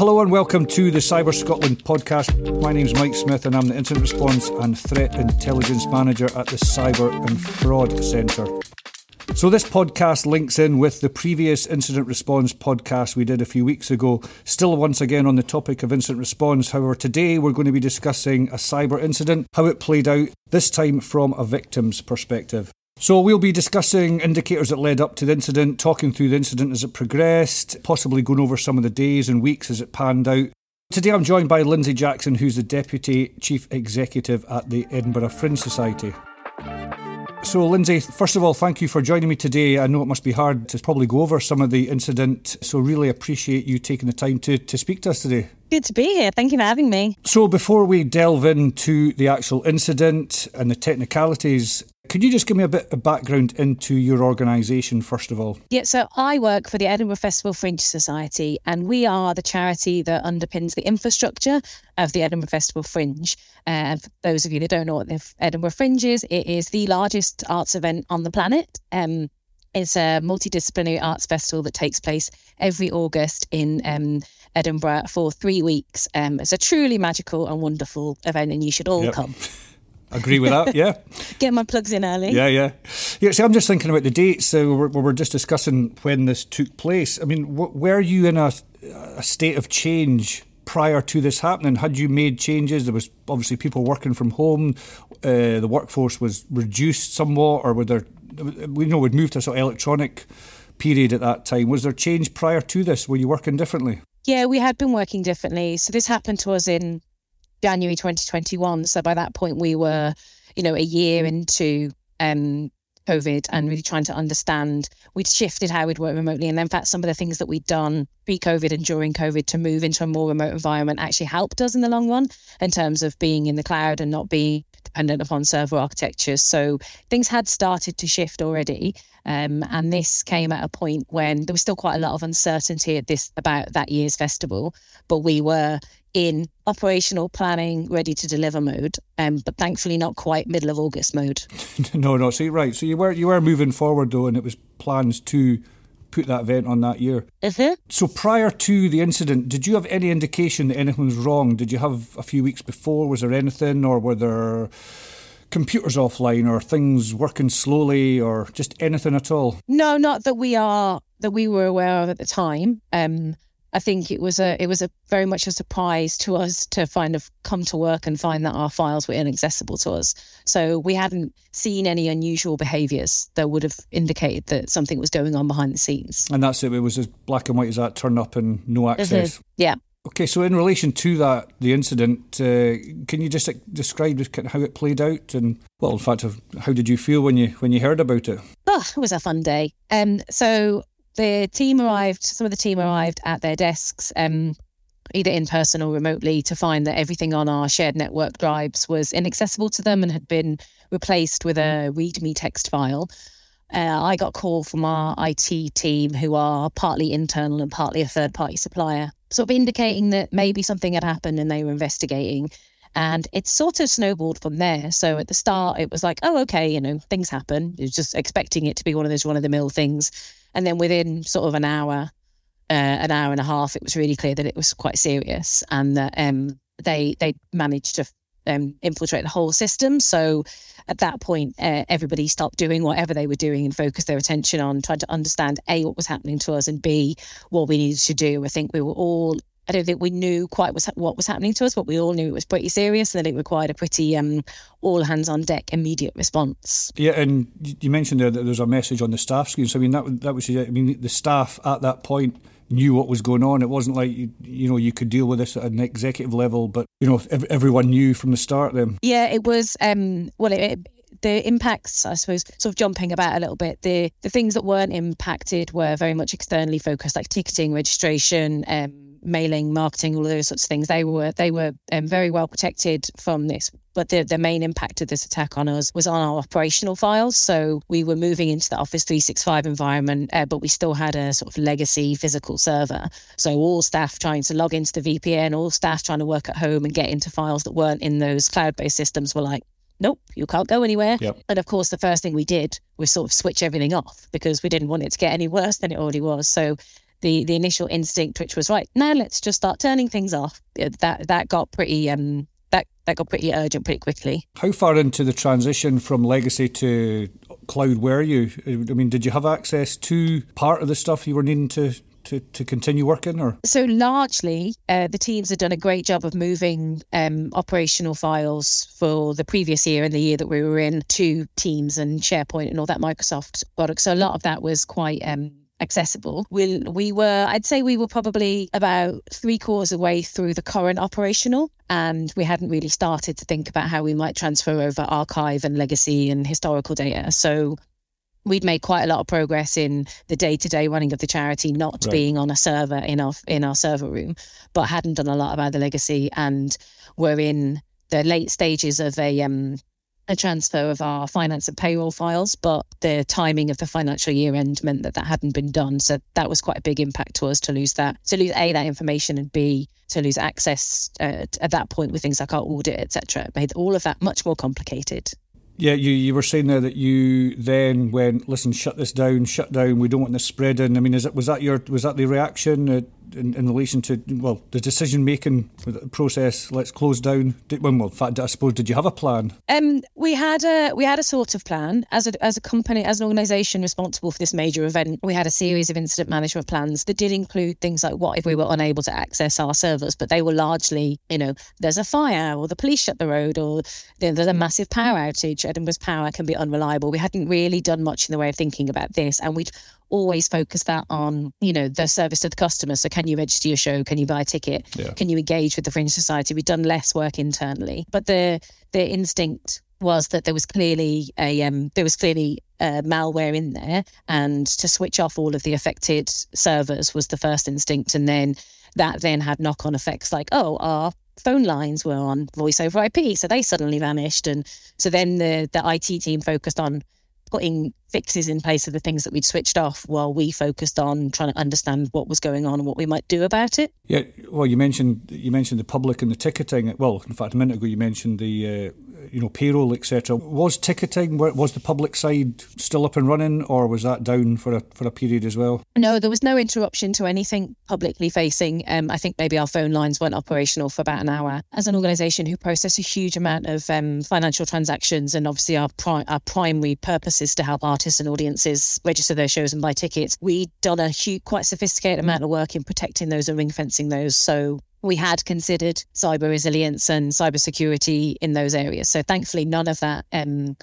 Hello and welcome to the Cyber Scotland podcast. My name's Mike Smith and I'm the Incident Response and Threat Intelligence Manager at the Cyber and Fraud Centre. So, this podcast links in with the previous incident response podcast we did a few weeks ago, still once again on the topic of incident response. However, today we're going to be discussing a cyber incident, how it played out, this time from a victim's perspective. So, we'll be discussing indicators that led up to the incident, talking through the incident as it progressed, possibly going over some of the days and weeks as it panned out. Today, I'm joined by Lyndsey Jackson, who's the Deputy Chief Executive at the Edinburgh Fringe Society. So, Lyndsey, first of all, thank you for joining me today. I know it must be hard to probably go over some of the incident, so really appreciate you taking the time to, to speak to us today. Good to be here. Thank you for having me. So, before we delve into the actual incident and the technicalities, could you just give me a bit of background into your organisation, first of all? Yeah, so I work for the Edinburgh Festival Fringe Society, and we are the charity that underpins the infrastructure of the Edinburgh Festival Fringe. And for those of you that don't know what the Edinburgh Fringe is, it is the largest arts event on the planet. Um, it's a multidisciplinary arts festival that takes place every August in um, Edinburgh for three weeks. Um, it's a truly magical and wonderful event, and you should all yep. come. Agree with that, yeah. Get my plugs in early. Yeah, yeah. Yeah, see, I'm just thinking about the dates. So we're, we're just discussing when this took place. I mean, were you in a, a state of change prior to this happening? Had you made changes? There was obviously people working from home. Uh, the workforce was reduced somewhat, or were there? We know we'd moved to a sort of electronic period at that time. Was there change prior to this? Were you working differently? Yeah, we had been working differently. So this happened to us in January 2021. So by that point, we were, you know, a year into um, COVID and really trying to understand. We'd shifted how we'd work remotely. And in fact, some of the things that we'd done pre COVID and during COVID to move into a more remote environment actually helped us in the long run in terms of being in the cloud and not being dependent upon server architectures. So things had started to shift already. Um, and this came at a point when there was still quite a lot of uncertainty at this about that year's festival, but we were in operational planning, ready to deliver mode, um, but thankfully not quite middle of August mode. no, no. So right. So you were you were moving forward though, and it was plans to put that event on that year. Mm-hmm. So prior to the incident, did you have any indication that anything was wrong? Did you have a few weeks before? Was there anything, or were there computers offline, or things working slowly, or just anything at all? No, not that we are that we were aware of at the time. Um, I think it was a it was a very much a surprise to us to find of come to work and find that our files were inaccessible to us. So we hadn't seen any unusual behaviours that would have indicated that something was going on behind the scenes. And that's it. It was as black and white as that. Turn up and no access. Mm-hmm. Yeah. Okay, so in relation to that, the incident, uh, can you just describe how it played out, and well, in fact, how did you feel when you when you heard about it? Oh, it was a fun day. Um, so the team arrived, some of the team arrived at their desks, um, either in person or remotely, to find that everything on our shared network drives was inaccessible to them and had been replaced with a README text file. Uh, I got a call from our IT team, who are partly internal and partly a third party supplier, sort of indicating that maybe something had happened and they were investigating. And it sort of snowballed from there. So at the start, it was like, oh, okay, you know, things happen. You're just expecting it to be one of those one of the mill things. And then within sort of an hour, uh, an hour and a half, it was really clear that it was quite serious and that um, they they managed to um, infiltrate the whole system. So at that point, uh, everybody stopped doing whatever they were doing and focused their attention on trying to understand A, what was happening to us, and B, what we needed to do. I think we were all I don't think we knew quite what was happening to us, but we all knew it was pretty serious and that it required a pretty um, all hands on deck immediate response. Yeah, and you mentioned there that there's a message on the staff screen. So I mean that that was I mean the staff at that point knew what was going on. It wasn't like you, you know you could deal with this at an executive level, but you know everyone knew from the start. Then yeah, it was. Um, well, it, the impacts, I suppose, sort of jumping about a little bit. The the things that weren't impacted were very much externally focused, like ticketing, registration, um, mailing, marketing, all of those sorts of things. They were they were um, very well protected from this. But the, the main impact of this attack on us was on our operational files. So we were moving into the Office 365 environment, uh, but we still had a sort of legacy physical server. So all staff trying to log into the VPN, all staff trying to work at home and get into files that weren't in those cloud based systems were like, nope, you can't go anywhere. Yep. And of course, the first thing we did was sort of switch everything off because we didn't want it to get any worse than it already was. So the the initial instinct, which was right now, let's just start turning things off. That that got pretty um that that got pretty urgent pretty quickly. How far into the transition from legacy to cloud were you? I mean, did you have access to part of the stuff you were needing to to, to continue working or so largely uh, the teams have done a great job of moving um, operational files for the previous year and the year that we were in to teams and sharepoint and all that microsoft products so a lot of that was quite um, accessible. We we were, I'd say, we were probably about three quarters away through the current operational, and we hadn't really started to think about how we might transfer over archive and legacy and historical data. So we'd made quite a lot of progress in the day-to-day running of the charity not right. being on a server in our in our server room but hadn't done a lot about the legacy and were in the late stages of a um a transfer of our finance and payroll files but the timing of the financial year end meant that that hadn't been done so that was quite a big impact to us to lose that to lose a that information and b to lose access uh, at that point with things like our audit etc made all of that much more complicated yeah, you, you were saying there that you then went, listen, shut this down, shut down. We don't want this spreading. I mean, is it was that your was that the reaction? In, in relation to well the decision making process? Let's close down. Did, well, in fact, I suppose did you have a plan? Um, we had a we had a sort of plan as a as a company as an organisation responsible for this major event. We had a series of incident management plans that did include things like what if we were unable to access our servers, but they were largely you know there's a fire or the police shut the road or there's a massive power outage. Edinburgh's power can be unreliable. We hadn't really done much in the way of thinking about this, and we'd always focus that on, you know, the service to the customer. So can you register your show? Can you buy a ticket? Yeah. Can you engage with the Fringe Society? We've done less work internally. But the the instinct was that there was clearly a um, there was clearly uh, malware in there, and to switch off all of the affected servers was the first instinct, and then that then had knock on effects like oh our phone lines were on voice over IP, so they suddenly vanished, and so then the the IT team focused on putting fixes in place of the things that we'd switched off while we focused on trying to understand what was going on and what we might do about it. Yeah, well, you mentioned you mentioned the public and the ticketing. Well, in fact, a minute ago you mentioned the uh, you know, payroll, etc. Was ticketing, was the public side still up and running, or was that down for a for a period as well? No, there was no interruption to anything publicly facing. Um, I think maybe our phone lines weren't operational for about an hour. As an organisation who process a huge amount of um, financial transactions, and obviously our pri- our primary purpose is to help artists and audiences register their shows and buy tickets. We'd done a huge, quite sophisticated amount of work in protecting those and ring fencing those. So we had considered cyber resilience and cybersecurity in those areas. So thankfully, none of that um,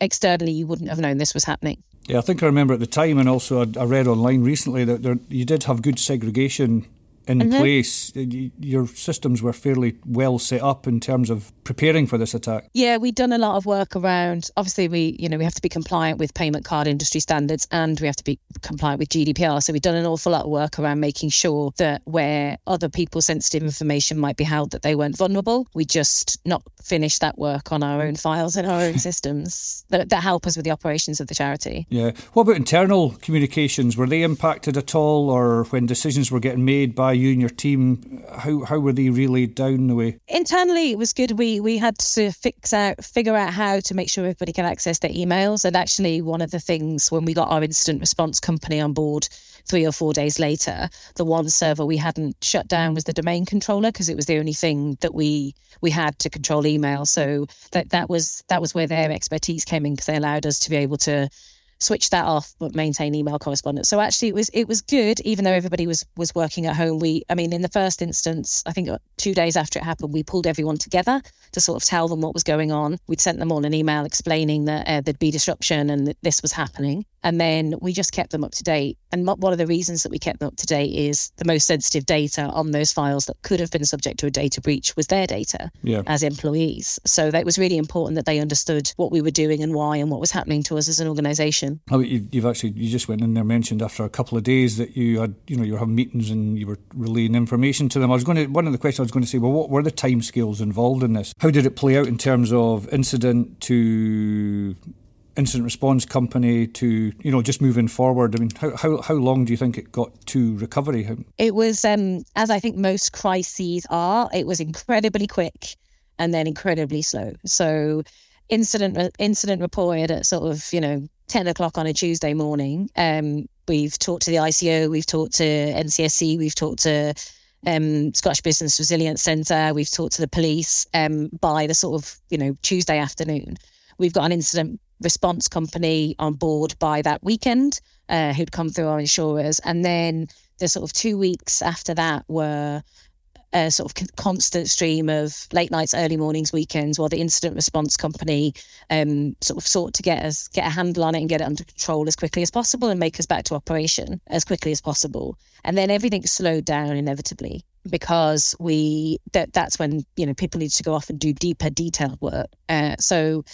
externally, you wouldn't have known this was happening. Yeah, I think I remember at the time, and also I, I read online recently that there, you did have good segregation in mm-hmm. place. Your systems were fairly well set up in terms of preparing for this attack. Yeah, we've done a lot of work around. Obviously, we you know we have to be compliant with payment card industry standards, and we have to be compliant with GDPR. So we've done an awful lot of work around making sure that where other people's sensitive information might be held, that they weren't vulnerable. We just not finished that work on our own files and our own systems that, that help us with the operations of the charity. Yeah. What about internal communications? Were they impacted at all, or when decisions were getting made by you and your team, how how were they really down the way? Internally, it was good. We we had to fix out, figure out how to make sure everybody can access their emails. And actually, one of the things when we got our incident response company on board three or four days later, the one server we hadn't shut down was the domain controller because it was the only thing that we we had to control email. So that that was that was where their expertise came in because they allowed us to be able to switch that off but maintain email correspondence. So actually it was it was good even though everybody was was working at home. We i mean in the first instance i think uh, two days after it happened we pulled everyone together to sort of tell them what was going on. We'd sent them all an email explaining that uh, there'd be disruption and that this was happening and then we just kept them up to date. And one of the reasons that we kept them up to date is the most sensitive data on those files that could have been subject to a data breach was their data yeah. as employees. So that was really important that they understood what we were doing and why and what was happening to us as an organisation. Oh, you've actually you just went in there mentioned after a couple of days that you had you know you were having meetings and you were relaying information to them. I was going to one of the questions I was going to say, well, what were the timescales involved in this? How did it play out in terms of incident to incident response company to you know just moving forward? I mean how, how, how long do you think it got to recovery? It was um, as i think most crises are it was incredibly quick and then incredibly slow. So incident incident reported at sort of you know 10 o'clock on a tuesday morning. Um, we've talked to the ICO, we've talked to NCSC, we've talked to um, Scottish Business Resilience Centre, we've talked to the police. Um, by the sort of you know Tuesday afternoon, we've got an incident response company on board by that weekend uh, who'd come through our insurers, and then the sort of two weeks after that were a sort of constant stream of late nights, early mornings, weekends, while the incident response company um, sort of sought to get us get a handle on it and get it under control as quickly as possible and make us back to operation as quickly as possible. And then everything slowed down inevitably because we that that's when you know people need to go off and do deeper detailed work. Uh, so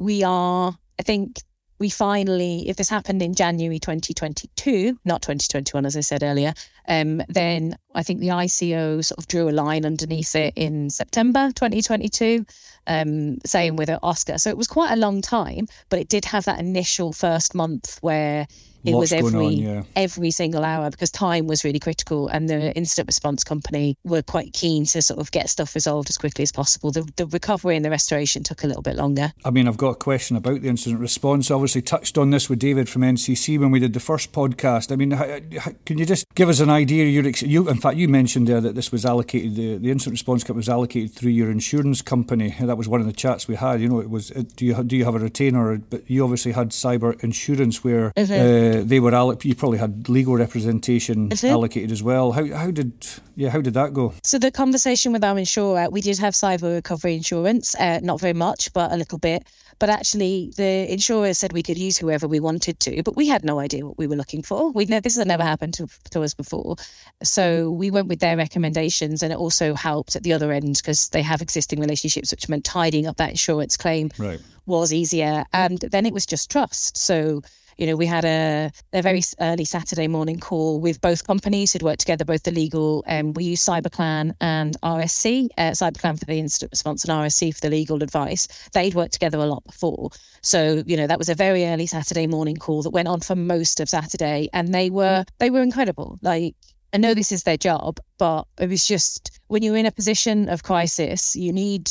we are, I think, we finally, if this happened in January 2022, not 2021, as I said earlier, um, then I think the ICO sort of drew a line underneath it in September 2022, um, same with OSCR. So it was quite a long time, but it did have that initial first month where it Lots was every on, yeah. every single hour because time was really critical, and the incident response company were quite keen to sort of get stuff resolved as quickly as possible. The, the recovery and the restoration took a little bit longer. I mean, I've got a question about the incident response. I obviously touched on this with David from NCC when we did the first podcast. I mean, how, how, can you just give us an idea? Your you, in fact, you mentioned there that this was allocated. The, the incident response kit was allocated through your insurance company. That was one of the chats we had. You know, it was. Do you do you have a retainer? But you obviously had cyber insurance where uh, they were allocated you probably had legal representation allocated as well. How how did yeah how did that go? So the conversation with our insurer, we did have cyber recovery insurance, uh, not very much, but a little bit. But actually, the insurer said we could use whoever we wanted to, but we had no idea what we were looking for. We know this has never happened to, to us before, so we went with their recommendations, and it also helped at the other end because they have existing relationships, which meant tidying up that insurance claim right. was easier. And then it was just trust. So you know, we had a, a very early Saturday morning call with both companies who'd worked together, both the legal, um, we use CyberClan and RPC, uh, CyberClan for the incident response and RPC for the legal advice. They'd worked together a lot before. So, you know, that was a very early Saturday morning call that went on for most of Saturday. And they were, they were incredible. Like, I know this is their job, but it was just when you're in a position of crisis, you need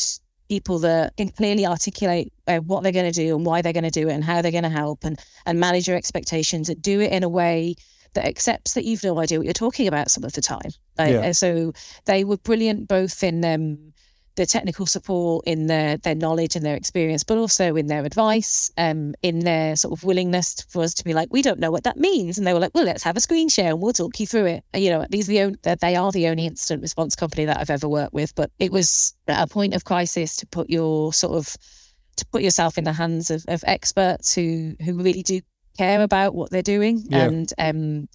people that can clearly articulate uh, what they're going to do and why they're going to do it and how they're going to help and, and manage your expectations and do it in a way that accepts that you've no idea what you're talking about some of the time. Like, yeah. So they were brilliant both in um, the technical support, in their their knowledge and their experience, but also in their advice, um, in their sort of willingness for us to be like, we don't know what that means, and they were like, well, let's have a screen share and we'll talk you through it. You know, these are the only, they are the only incident response company that I've ever worked with, but it was at a point of crisis to put your sort of to put yourself in the hands of, of experts who who really do care about what they're doing yeah. and um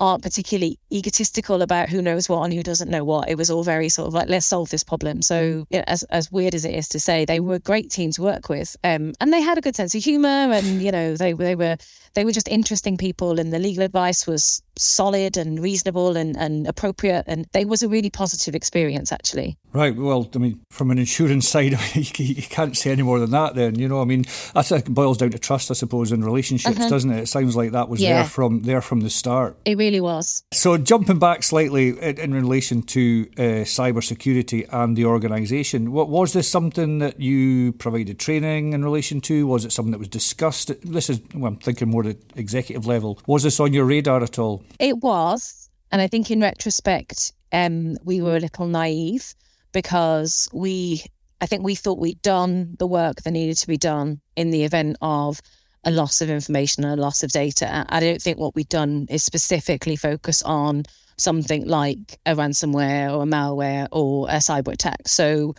aren't particularly egotistical about who knows what and who doesn't know what. It was all very sort of like, let's solve this problem. So, mm. as, as weird as it is to say, they were a great team to work with. Um, and they had a good sense of humor and, you know, they, they were they were just interesting people and the legal advice was solid and reasonable and, and appropriate and it was a really positive experience actually. Right well i mean from an insurance side you can't say any more than that then you know i mean that's it boils down to trust i suppose in relationships uh-huh. doesn't it? It sounds like that was yeah. there from there from the start. It really was. So jumping back slightly in, in relation to uh, cyber security and the organization what was this something that you provided training in relation to? Was it something that was discussed? This is well, i'm thinking more more executive level. Was this on your radar at all? It was. And I think in retrospect, um, we were a little naive because we, I think we thought we'd done the work that needed to be done in the event of a loss of information and a loss of data. I don't think what we've done is specifically focus on something like a ransomware or a malware or a cyber attack. So,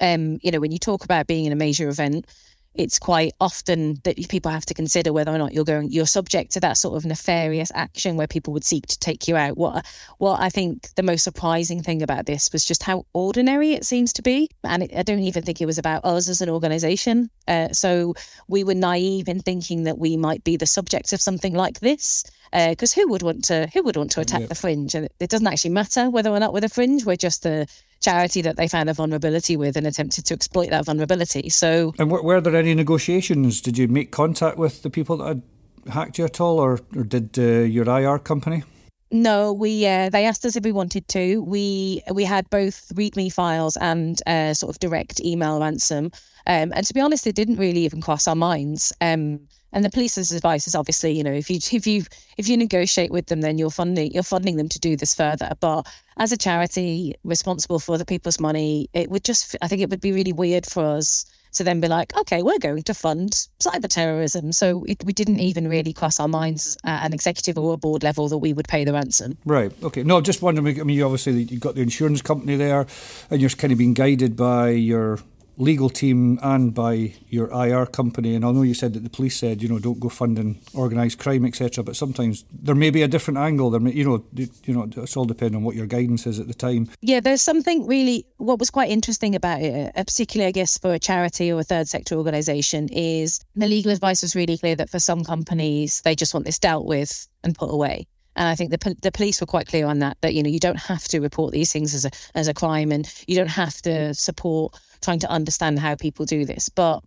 um, you know, when you talk about being in a major event, it's quite often that people have to consider whether or not you're going you're subject to that sort of nefarious action where people would seek to take you out. What what i think the most surprising thing about this was just how ordinary it seems to be. And it, i don't even think it was about us as an organization. Uh, so we were naive in thinking that we might be the subject of something like this because uh, who would want to who would want to attack the fringe? And it, it doesn't actually matter whether or not we're the fringe. We're just the charity that they found a vulnerability with and attempted to exploit that vulnerability. So, and were, were there any negotiations? Did you make contact with the people that had hacked you at all, or, or did uh, your IR company? No, we uh, they asked us if we wanted to. We we had both README files and uh, sort of direct email ransom. Um, and to be honest, it didn't really even cross our minds. Um, And the police's advice is obviously, you know, if you if you if you negotiate with them, then you're funding you're funding them to do this further. But as a charity responsible for other people's money, it would just I think it would be really weird for us to then be like, okay, we're going to fund cyber terrorism. So it, we didn't even really cross our minds at an executive or a board level that we would pay the ransom. Right. Okay. No, just wondering. I mean, you obviously you've got the insurance company there, and you're kind of being guided by your legal team and by your IR company. And I know you said that the police said, you know, don't go funding organised crime, etc. But sometimes there may be a different angle. There, may, you know, you know, it's all depending on what your guidance is at the time. Yeah, there's something really. What was quite interesting about it, uh, particularly I guess for a charity or a third sector organisation, is the legal advice was really clear that for some companies they just want this dealt with and put away. And I think the the police were quite clear on that. That you know you don't have to report these things as a as a crime, and you don't have to support trying to understand how people do this. But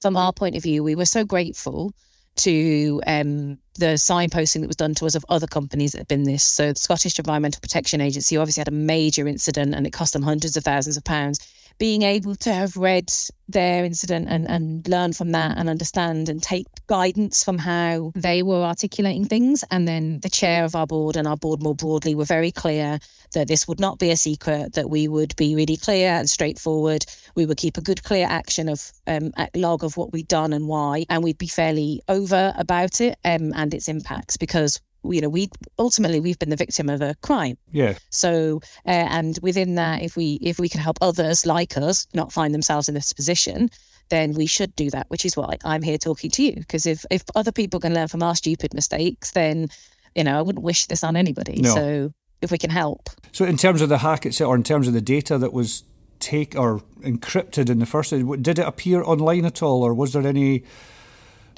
from our point of view, we were so grateful to um, the signposting that was done to us of other companies that had been this. So the Scottish Environmental Protection Agency obviously had a major incident and it cost them hundreds of thousands of pounds being able to have read their incident and, and learn from that and understand and take guidance from how they were articulating things. And then the chair of our board and our board more broadly were very clear that this would not be a secret, that we would be really clear and straightforward. We would keep a good, clear action of um, log of what we'd done and why, and we'd be fairly over about it um, and its impacts because you know we ultimately we've been the victim of a crime. Yeah. So uh, and within that if we if we can help others like us not find themselves in this position then we should do that which is why i'm here talking to you. Because if if other people can learn from our stupid mistakes then you know i wouldn't wish this on anybody. No. so if we can help. So in terms of the hack itself or in terms of the data that was take or encrypted in the first did it appear online at all or was there any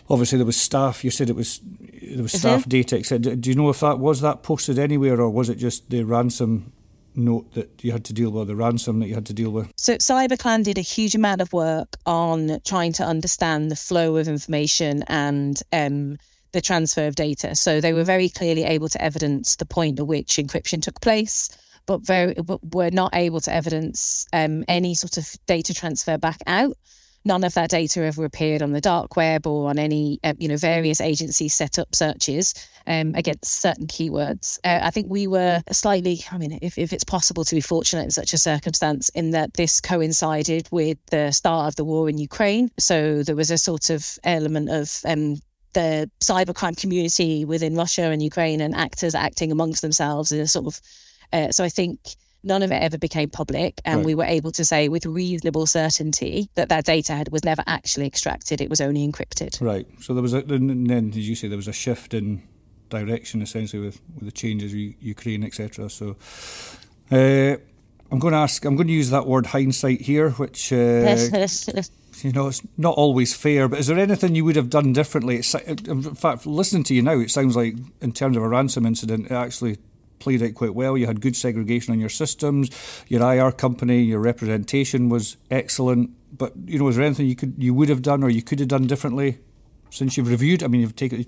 obviously there was staff. You said it was there was staff mm-hmm. data. Etc. Do you know if that was that posted anywhere, or was it just the ransom note that you had to deal with, the ransom that you had to deal with? So CyberClan did a huge amount of work on trying to understand the flow of information and. Um, the transfer of data. So they were very clearly able to evidence the point at which encryption took place, but very but were not able to evidence um, any sort of data transfer back out none of that data ever appeared on the dark web or on any, uh, you know, various agencies set up searches um, against certain keywords. Uh, I think we were slightly, I mean, if, if it's possible to be fortunate in such a circumstance, in that this coincided with the start of the war in Ukraine. So there was a sort of element of um, the cybercrime community within Russia and Ukraine and actors acting amongst themselves in a sort of. Uh, so I think None of it ever became public, and right. we were able to say with reasonable certainty that that data had, was never actually extracted; it was only encrypted. Right. So there was a then, as you say, there was a shift in direction essentially with, with the changes in Ukraine, etc. So. Uh, I'm going to ask. I'm going to use that word hindsight here, which uh, you know it's not always fair. But is there anything you would have done differently? It's, in fact, listening to you now, it sounds like in terms of a ransom incident, it actually played out quite well. You had good segregation on your systems, your IR company, your representation was excellent. But you know, is there anything you could you would have done or you could have done differently since you've reviewed? I mean, you've taken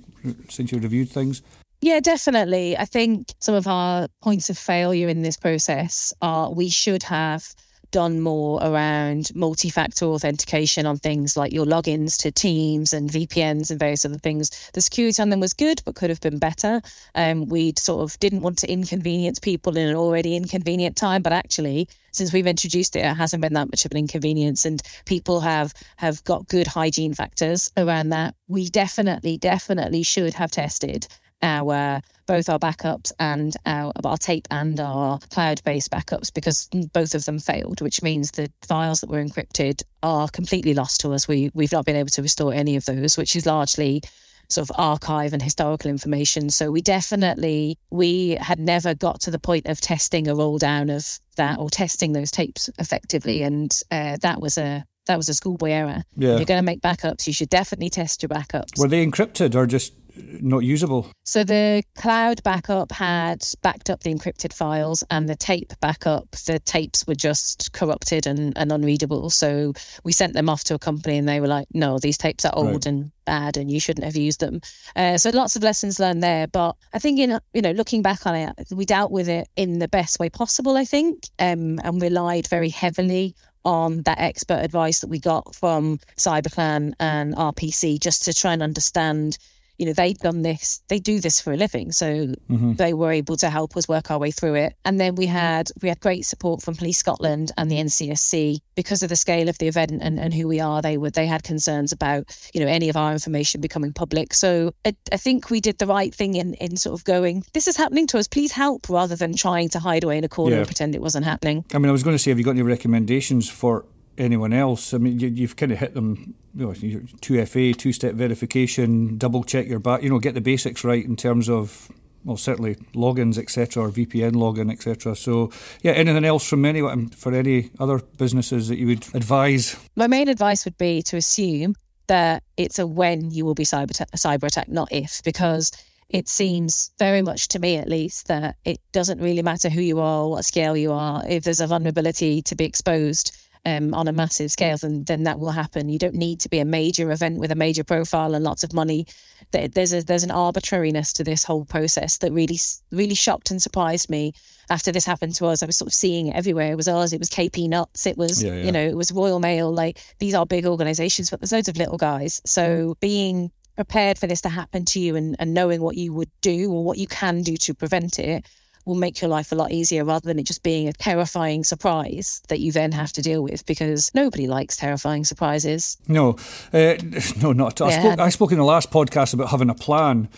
since you've reviewed things. Yeah, definitely. I think some of our points of failure in this process are we should have done more around multi factor authentication on things like your logins to Teams and VPNs and various other things. The security on them was good, but could have been better. Um, we sort of didn't want to inconvenience people in an already inconvenient time, but actually, since we've introduced it, it hasn't been that much of an inconvenience, and people have have got good hygiene factors around that. We definitely, definitely should have tested our both our backups and our our tape and our cloud-based backups because both of them failed, which means the files that were encrypted are completely lost to us. We we've not been able to restore any of those, which is largely sort of archive and historical information. So we definitely we had never got to the point of testing a roll down of that or testing those tapes effectively, and uh, that was a that was a schoolboy error. Yeah. If you're going to make backups, you should definitely test your backups. Were they encrypted or just not usable? So the cloud backup had backed up the encrypted files, and the tape backup, the tapes were just corrupted and, and unreadable. So we sent them off to a company, and they were like, "No, these tapes are old right. and bad, and you shouldn't have used them." Uh, so lots of lessons learned there. But I think in you know looking back on it, we dealt with it in the best way possible. I think, um, and relied very heavily on that expert advice that we got from CyberClan and RPC just to try and understand you know they've done this they do this for a living so mm-hmm. they were able to help us work our way through it. And then we had we had great support from police scotland and the ncsc because of the scale of the event and, and who we are they were they had concerns about you know any of our information becoming public. So I, I think we did the right thing in in sort of going this is happening to us. Please help rather than trying to hide away in a corner yeah. and pretend it wasn't happening. I mean i was going to say have you got any recommendations for anyone else. I mean, you, have kind of hit them. You know, two FA, two step verification, double check your back. You know, get the basics right in terms of well, certainly logins, etc., or VPN login, etc. So, yeah, anything else from anyone um, for any other businesses that you would advise? My main advice would be to assume that it's a when you will be cyber cyber attacked, not if, because it seems very much to me at least that it doesn't really matter who you are, what scale you are, if there's a vulnerability to be exposed um, on a massive scale, then then that will happen. You don't need to be a major event with a major profile and lots of money. There's a there's an arbitrariness to this whole process that really really shocked and surprised me after this happened to us. I was sort of seeing it everywhere. It was ours. It was KP Nuts. It was yeah, yeah. you know it was Royal Mail. Like these are big organisations, but there's loads of little guys. So being prepared for this to happen to you and, and knowing what you would do or what you can do to prevent it will make your life a lot easier rather than it just being a terrifying surprise that you then have to deal with because nobody likes terrifying surprises. No, uh, no, not. Yeah. I, spoke, I spoke in the last podcast about having a plan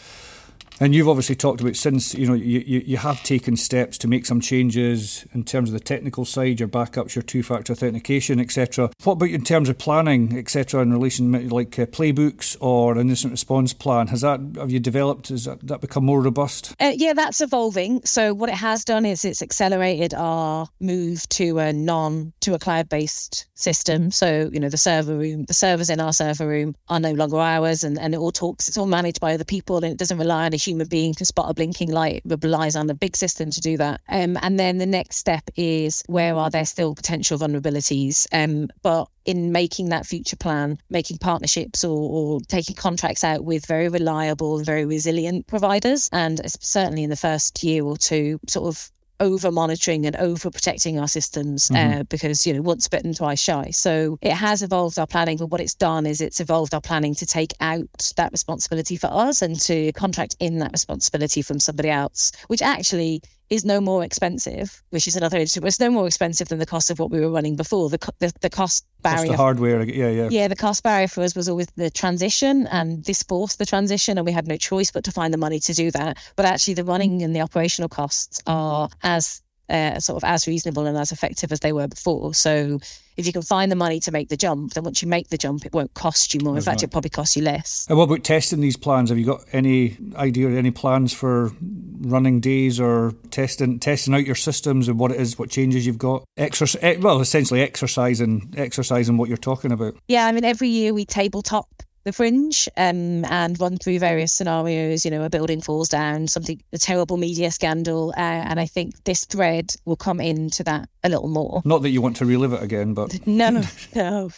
and you've obviously talked about since you know you, you, you have taken steps to make some changes in terms of the technical side, your backups, your two-factor authentication, etc. What about in terms of planning, etc., in relation to like uh, playbooks or an incident response plan? Has that have you developed? Has that, that become more robust? Uh, yeah, that's evolving. So what it has done is it's accelerated our move to a non to a cloud-based system. So you know the server room, the servers in our server room are no longer ours, and and it all talks. It's all managed by other people, and it doesn't rely on a human being to spot a blinking light relies on a big system to do that. Um, and then the next step is where are there still potential vulnerabilities? Um, but in making that future plan, making partnerships or, or, taking contracts out with very reliable and very resilient providers. And certainly in the first year or two, sort of over monitoring and over protecting our systems uh, mm-hmm. uh, because you know once bitten twice shy so it has evolved our planning but what it's done is it's evolved our planning to take out that responsibility for us and to contract in that responsibility from somebody else which actually is no more expensive, which is another issue. It's no more expensive than the cost of what we were running before. The the, the cost barrier, the hardware, yeah, yeah, yeah. The cost barrier for us was always the transition, and this forced the transition, and we had no choice but to find the money to do that. But actually, the running and the operational costs are as uh, sort of as reasonable and as effective as they were before. So if you can find the money to make the jump, then once you make the jump, it won't cost you more. In fact, it probably costs you less. And what about testing these plans? Have you got any idea or any plans for running days or testing testing out your systems and what it is, what changes you've got? Exercise, well, essentially exercising, exercising what you're talking about. Yeah, I mean, every year we tabletop the fringe um, and run through various scenarios. You know, a building falls down, something, a terrible media scandal. Uh, and I think this thread will come into that a little more. Not that you want to relive it again, but. no, no.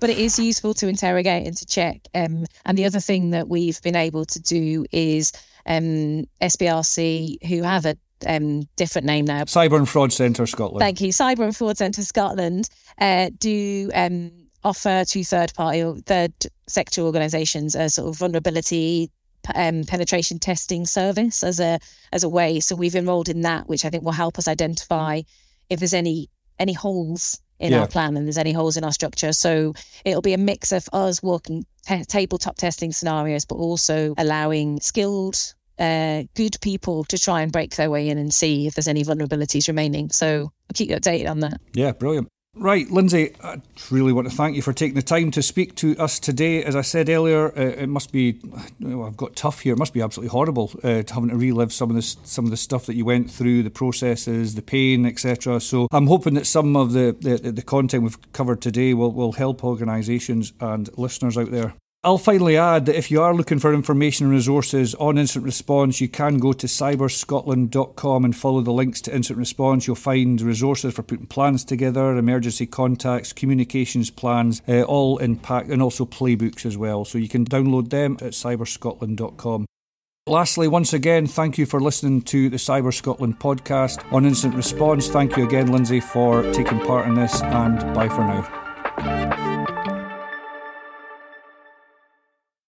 But it is useful to interrogate and to check. Um, and the other thing that we've been able to do is um, SBRC, who have a um, different name now. Cyber and Fraud Centre Scotland. Thank you. Cyber and Fraud Centre Scotland uh, do um, offer to third party or third sector organisations a sort of vulnerability um, penetration testing service as a as a way. So we've enrolled in that, which I think will help us identify if there's any any holes in yeah. our plan and there's any holes in our structure. So it'll be a mix of us working t- tabletop testing scenarios, but also allowing skilled uh, good people to try and break their way in and see if there's any vulnerabilities remaining. So I'll keep you updated on that. Yeah, brilliant. Right, Lyndsey, I really want to thank you for taking the time to speak to us today. As I said earlier, uh, it must be, know, I've got tough here. It must be absolutely horrible uh, having to relive some of this, some of the stuff that you went through, the processes, the pain, etc. So I'm hoping that some of the, the, the content we've covered today will, will help organisations and listeners out there. I'll finally add that if you are looking for information and resources on incident response, you can go to cyberscotland.com and follow the links to incident response. You'll find resources for putting plans together, emergency contacts, communications plans, uh, all in pack, and also playbooks as well. So you can download them at cyberscotland.com. Lastly, once again, thank you for listening to the Cyber Scotland podcast on Incident Response. Thank you again, Lyndsey, for taking part in this, and bye for now.